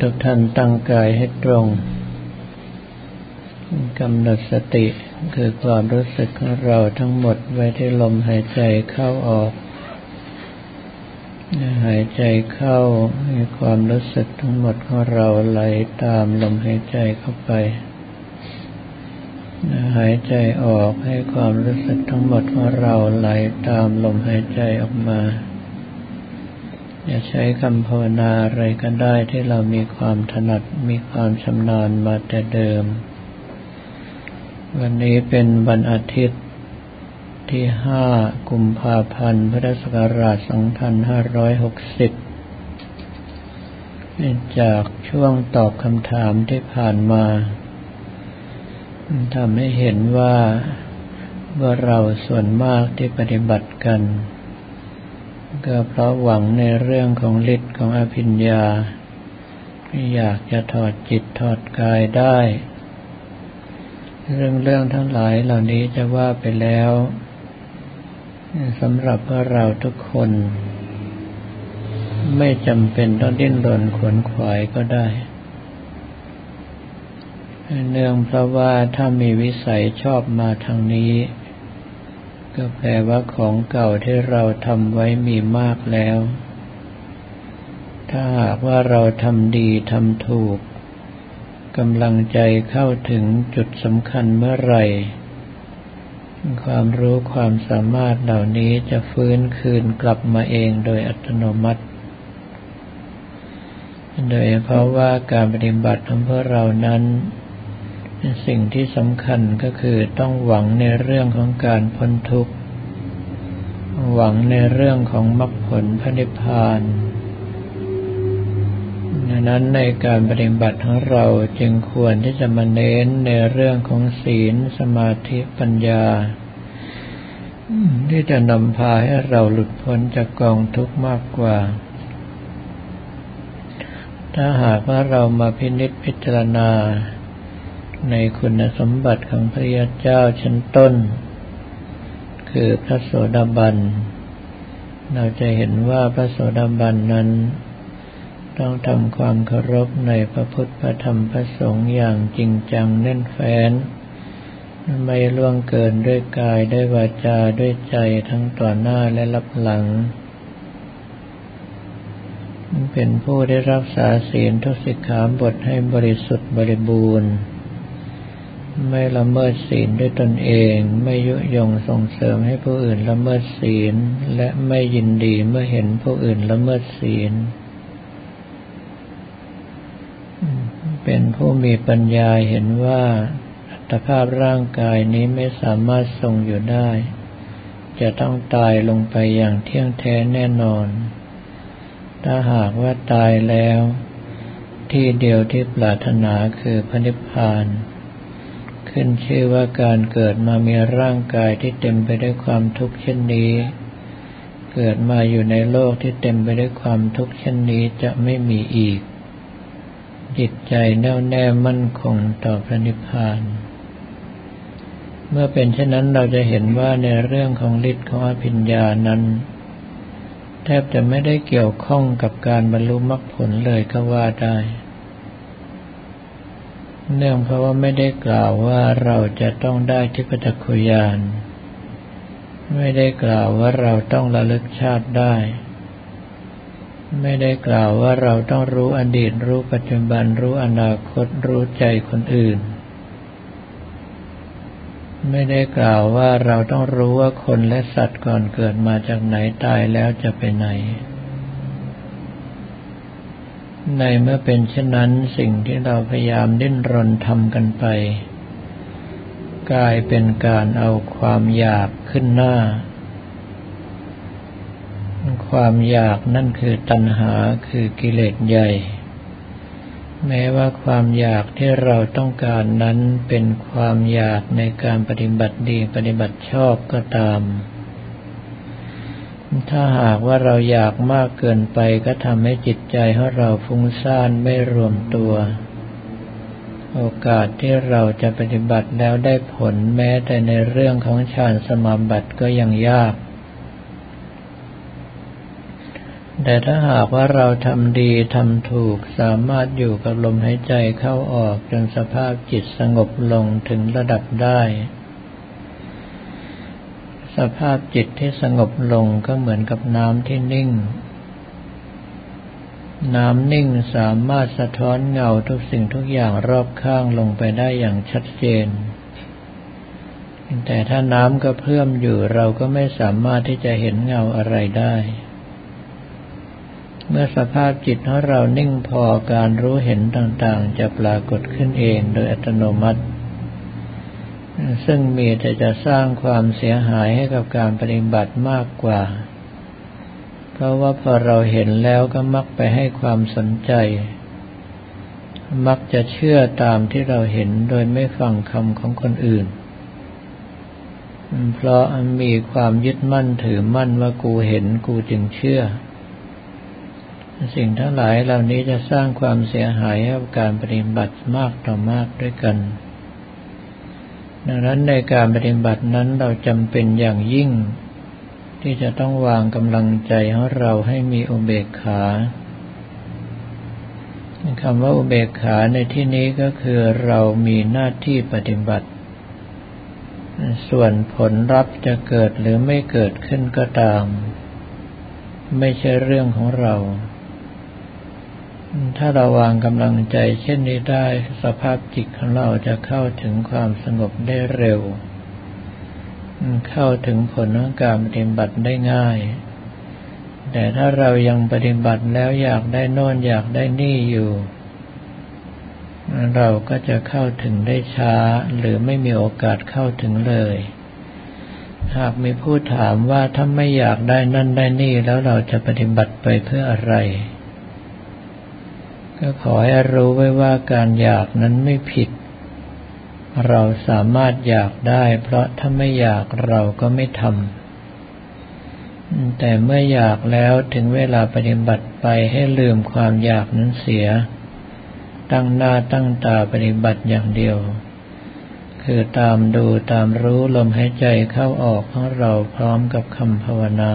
ทุกท่านตั้งกายให้ตรงกำหนดสติคือความรู้สึกของเราทั้งหมดไว้ที่ลมหายใจเข้าออก หายใจเข้าให้ความรู้สึกทั้งหมดของเราไหลตามลมหายใจเข้าไป หายใจออกให้ความรู้สึกทั้งหมดของเราไหลตามลมหายใจออกมา อย่าใช้คำภาวนาอะไรก็ได้ที่เรามีความถนัดมีความชำนาญมาแต่เดิม วันนี้เป็นวันอาทิตย์ที่ห้ากุมภาพันธ์ พุทธศักราช 2560 จากช่วงตอบคำถามที่ผ่านมาทำให้เห็นว่าว่าเราส่วนมากที่ปฏิบัติกัน ก็เพราะหวังในเรื่องของฤทธิ์ของอภิญญาอยากจะถอดจิตถอดกายได้ เรื่องเรื่องทั้งหลายเหล่านี้จะว่าไปแล้วสำหรับพวกเราทุกคน ไม่จำเป็นต้องดิ้นรนขวนขวายก็ได้เนื่องเพราะว่าถ้ามีวิสัยชอบมาทางนี้ ก็แปลว่าของเก่าที่เราทำไว้มีมากแล้ว ถ้าหากว่าเราทำดีทำถูกกำลังใจเข้าถึงจุดสำคัญเมื่อไหร่ ความรู้ความสามารถเหล่านี้จะฟื้นคืนกลับมาเองโดยอัตโนมัติ โดยเพราะว่าการปฏิบัติของพวกเรานั้น สิ่งที่สำคัญก็คือต้องหวังในเรื่องของการพ้นทุกข์ หวังในเรื่องของมรรคผลพระนิพพานดังนั้นในการปฏิบัติของเราจึงควรที่จะมาเน้นในเรื่องของศีลสมาธิปัญญา ที่จะนำพาให้เราหลุดพ้นจากกองทุกข์มากกว่า ถ้าหากว่าเรามาพินิจพิจารณา ในคุณสมบัติของพระยาเจ้าชั้นต้น คือพระโสดาบัน เราจะเห็นว่าพระโสดาบันนั้น ต้องทำความเคารพในพระพุทธพระธรรมพระสงฆ์อย่างจริงจังแน่นแฟ้น ไม่ล่วงเกินด้วยกายด้วยวาจาด้วยใจทั้งต่อหน้าและรับหลังเป็นผู้ได้รักษาศีลทุสิกขาบทให้บริสุทธิ์บริบูรณ์ ไม่ละเมิดศีลด้วยตนเอง ไม่ยุยงส่งเสริมให้ผู้อื่นละเมิดศีล และไม่ยินดีเมื่อเห็นผู้อื่นละเมิดศีล เป็นผู้มีปัญญาเห็นว่าอัตภาพร่างกายนี้ไม่สามารถทรงอยู่ได้ จะต้องตายลงไปอย่างเที่ยงแท้แน่นอน ถ้าหากว่าตายแล้ว ที่เดียวที่ปรารถนาคือพระนิพพาน ขึ้นชื่อว่าการเกิดมามีร่างกายที่เต็มไปด้วยความทุกข์เช่นนี้ เกิดมาอยู่ในโลกที่เต็มไปด้วยความทุกข์เช่นนี้จะไม่มีอีก จิตใจแน่วแน่มั่นคงต่อพระนิพพาน เมื่อเป็นเช่นนั้นเราจะเห็นว่าในเรื่องของฤทธิ์ของอภิญญานั้น แทบจะไม่ได้เกี่ยวข้องกับการบรรลุมรรคผลเลยก็ว่าได้ เนื่องเพราะว่าไม่ได้กล่าวว่าเราจะต้องได้ทิพจักขุยาน ไม่ได้กล่าวว่าเราต้องระลึกชาติได้ ไม่ได้กล่าวว่าเราต้องรู้อดีตรู้ปัจจุบันรู้อนาคตรู้ใจคนอื่น ไม่ได้กล่าวว่าเราต้องรู้ว่าคนและสัตว์ก่อนเกิดมาจากไหนตายแล้วจะไปไหน ในเมื่อเป็นเช่นนั้นสิ่งที่เราพยายามดิ้นรนทำกันไปกลายเป็นการเอาความอยากขึ้นหน้า ความอยากนั่นคือตัณหาคือกิเลสใหญ่ แม้ว่าความอยากที่เราต้องการนั้นเป็นความอยากในการปฏิบัติดีปฏิบัติชอบก็ตาม ถ้าหากว่าเราอยากมากเกินไปก็ทำให้จิตใจของเราฟุ้งซ่านไม่รวมตัว โอกาสที่เราจะปฏิบัติแล้วได้ผลแม้แต่ในเรื่องของฌานสมาบัติก็ยังยาก แต่ถ้าหากว่าเราทำดีทำถูกสามารถอยู่กับลมหายใจเข้าออกจนสภาพจิตสงบลงถึงระดับได้ สภาพจิตที่สงบลงก็เหมือนกับน้ำที่นิ่ง น้ำนิ่งสามารถสะท้อนเงาทุกสิ่งทุกอย่างรอบข้างลงไปได้อย่างชัดเจน แต่ถ้าน้ำก็เพิ่มอยู่เราก็ไม่สามารถที่จะเห็นเงาอะไรได้ เมื่อสภาพจิตของเรานิ่งพอการรู้เห็นต่างๆ จะปรากฏขึ้นเองโดยอัตโนมัติ ซึ่งมีแต่จะสร้างความเสียหายให้กับการปฏิบัติมากกว่า เพราะว่าพอเราเห็นแล้วก็มักไปให้ความสนใจ มักจะเชื่อตามที่เราเห็นโดยไม่ฟังคำของคนอื่น เพราะมีความยึดมั่นถือมั่นว่ากูเห็นกูจึงเชื่อ สิ่งทั้งหลายเหล่านี้จะสร้างความเสียหายให้กับการปฏิบัติมากต่อมากด้วยกัน ดังนั้นในการปฏิบัตินั้นเราจำเป็นอย่างยิ่ง ที่จะต้องวางกำลังใจของเราให้มีอุเบกขาคำว่าอุเบกขาในที่นี้ก็คือเรามีหน้าที่ปฏิบัติ ส่วนผลลัพธ์จะเกิดหรือไม่เกิดขึ้นก็ตาม ไม่ใช่เรื่องของเรา ถ้าเราวางกำลังใจเช่นนี้ได้ สภาพจิตของเราจะเข้าถึงความสงบได้เร็ว เข้าถึงผลของการปฏิบัติได้ง่าย แต่ถ้าเรายังปฏิบัติแล้วอยากได้โน่นอยากได้นี่อยู่ เราก็จะเข้าถึงได้ช้า หรือไม่มีโอกาสเข้าถึงเลย หากมีผู้ถามว่าถ้าไม่อยากได้นั่นได้นี่แล้วเราจะปฏิบัติไปเพื่ออะไร ก็ขอให้รู้ไว้ว่าการอยากนั้นไม่ผิด เราสามารถอยากได้ เพราะถ้าไม่อยากเราก็ไม่ทำแต่เมื่ออยากแล้วถึงเวลาปฏิบัติไปให้ลืมความอยากนั้นเสีย ตั้งหน้าตั้งตาปฏิบัติอย่างเดียว คือตามดูตามรู้ลมหายใจเข้าออกของเราพร้อมกับคำภาวนา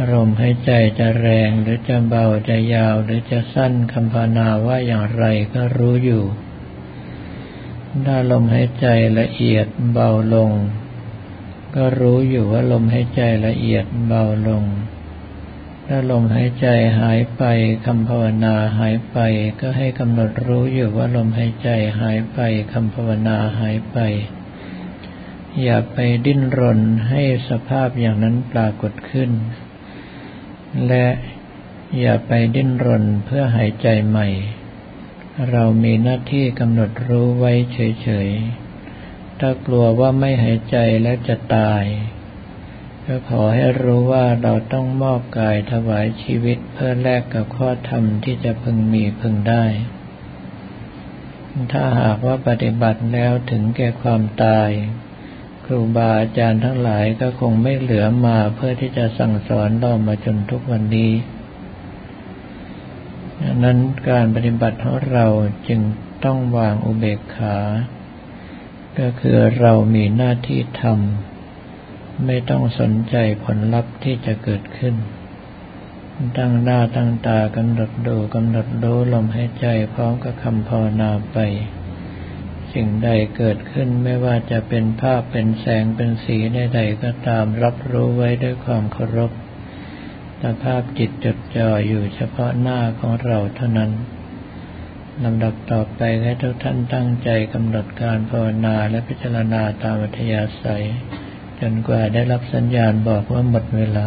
อารมณ์ให้ใจจะแรงหรือจะเบาจะยาวหรือจะสั้นคำภาวนาว่าอย่างไรก็รู้อยู่ ถ้าลมหายใจละเอียดเบาลง ก็รู้อยู่ว่าลมหายใจละเอียดเบาลง ถ้าลมหายใจหายไปคำภาวนาหายไป ก็ให้กำหนดรู้อยู่ว่าลมหายใจหายไปคำภาวนาหายไป อย่าไปดิ้นรนให้สภาพอย่างนั้นปรากฏขึ้น และอย่าไปดิ้นรนเพื่อหายใจใหม่ เรามีหน้าที่กำหนดรู้ไว้เฉยๆ ถ้ากลัวว่าไม่หายใจแล้วจะตาย ก็ขอให้รู้ว่าเราต้องมอบกายถวายชีวิตเพื่อแลกกับข้อธรรมที่จะพึงมีพึงได้ ถ้าหากว่าปฏิบัติแล้วถึงแก่ความตาย ครูบาอาจารย์ทั้งหลายก็คงไม่เหลือมาเพื่อที่จะสั่งสอนเรามาจนทุกวันนี้ดังนั้นการปฏิบัติของเราจึงต้องวางอุเบกขา ก็คือเรามีหน้าที่ทำไม่ต้องสนใจผลลัพธ์ที่จะเกิดขึ้น ตั้งหน้าตั้งตากำหนดดูกำหนดรู้ลมหายใจพร้อมกับคำภาวนาไป สิ่งใดเกิดขึ้นไม่ว่าจะเป็นภาพเป็นแสงเป็นสีใดๆก็ตามรับรู้ไว้ด้วยความเคารพแต่ภาพจิตจดจ่ออยู่เฉพาะหน้าของเราเท่านั้นลำดับต่อไปให้ทุกท่านตั้งใจกำหนดการภาวนาและพิจารณาตามอัธยาศัย จนกว่าได้รับสัญญาณบอกว่าหมดเวลา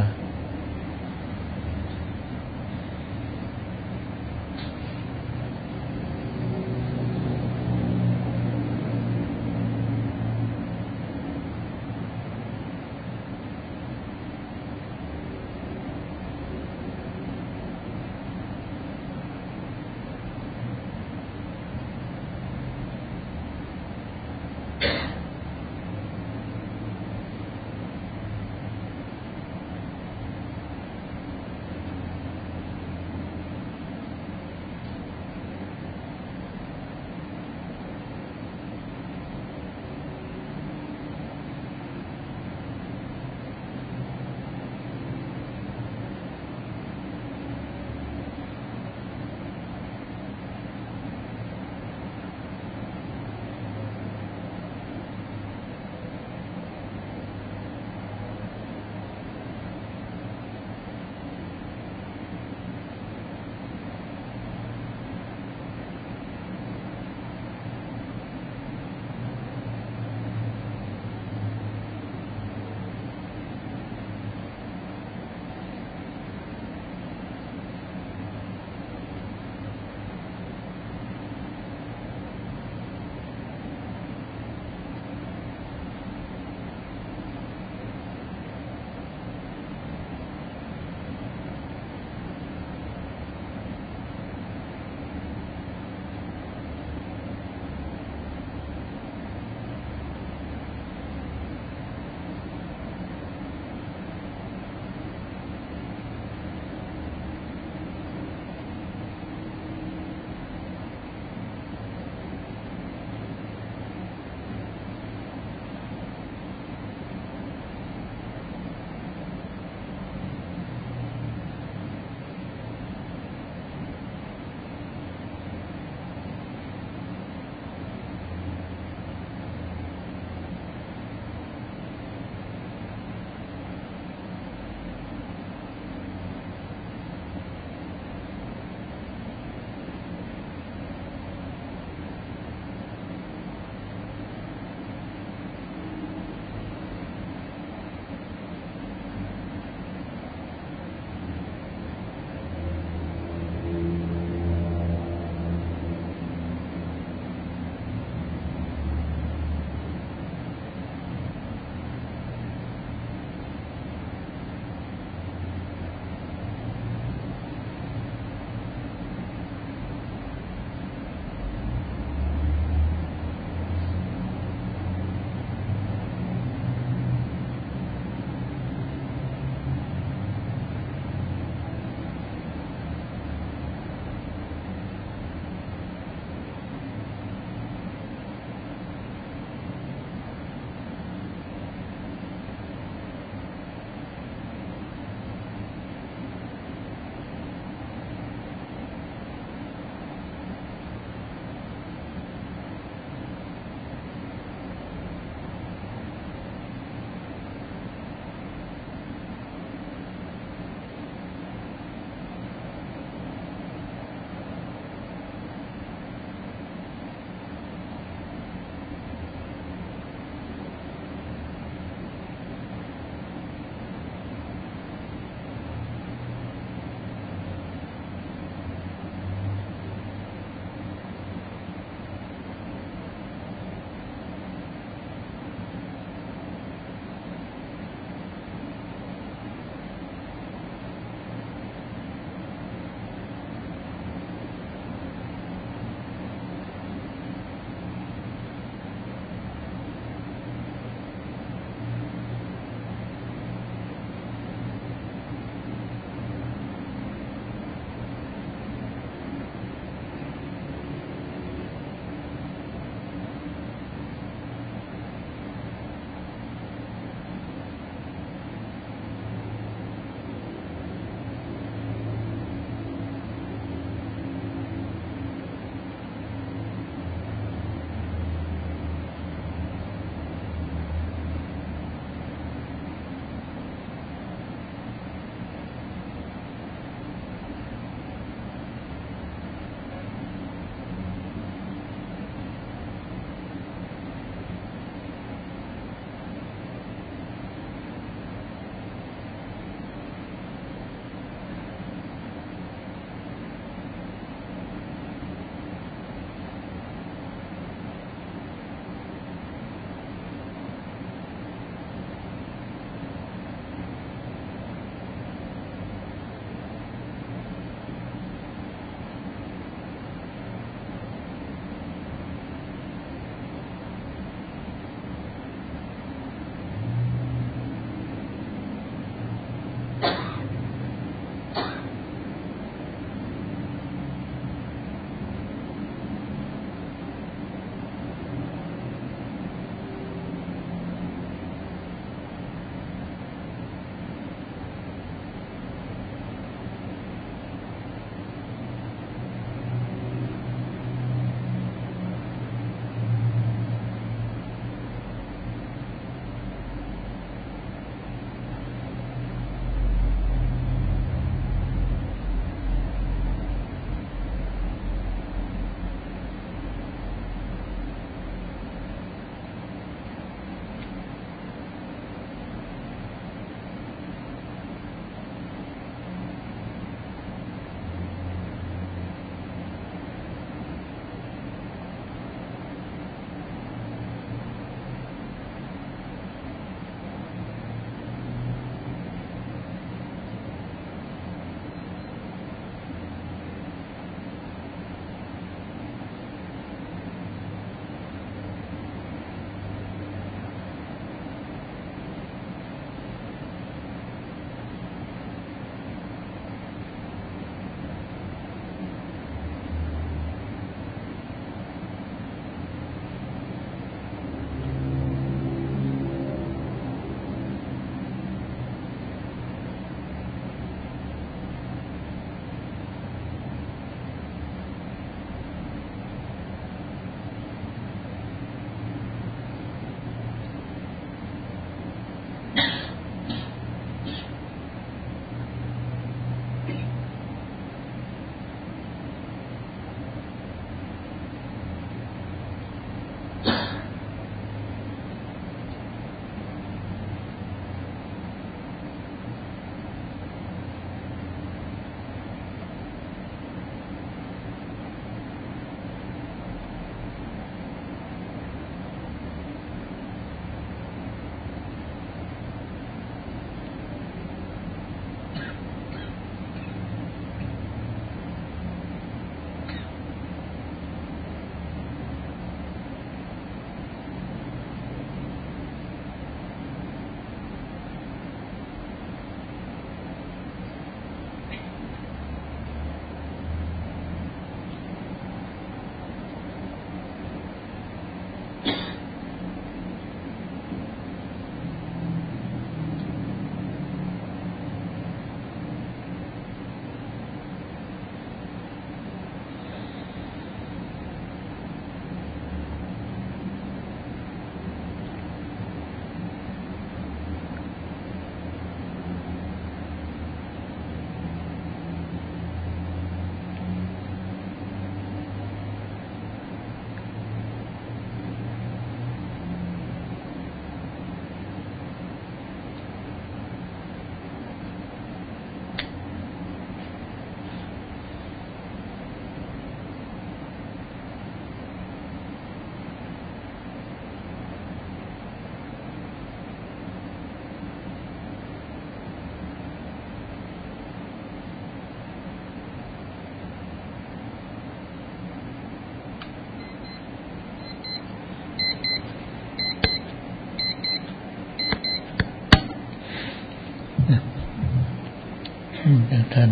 ท่าน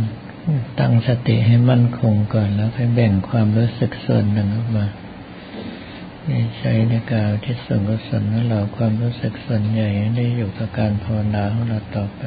ตั้งสติให้มั่นคงก่อนแล้วค่อยแบ่งความรู้สึกส่วนหนึ่งออกมาใช้ในการที่ส่วนกุศลของเราความรู้สึกส่วนใหญ่ได้อยู่กับการภาวนาของเราต่อไป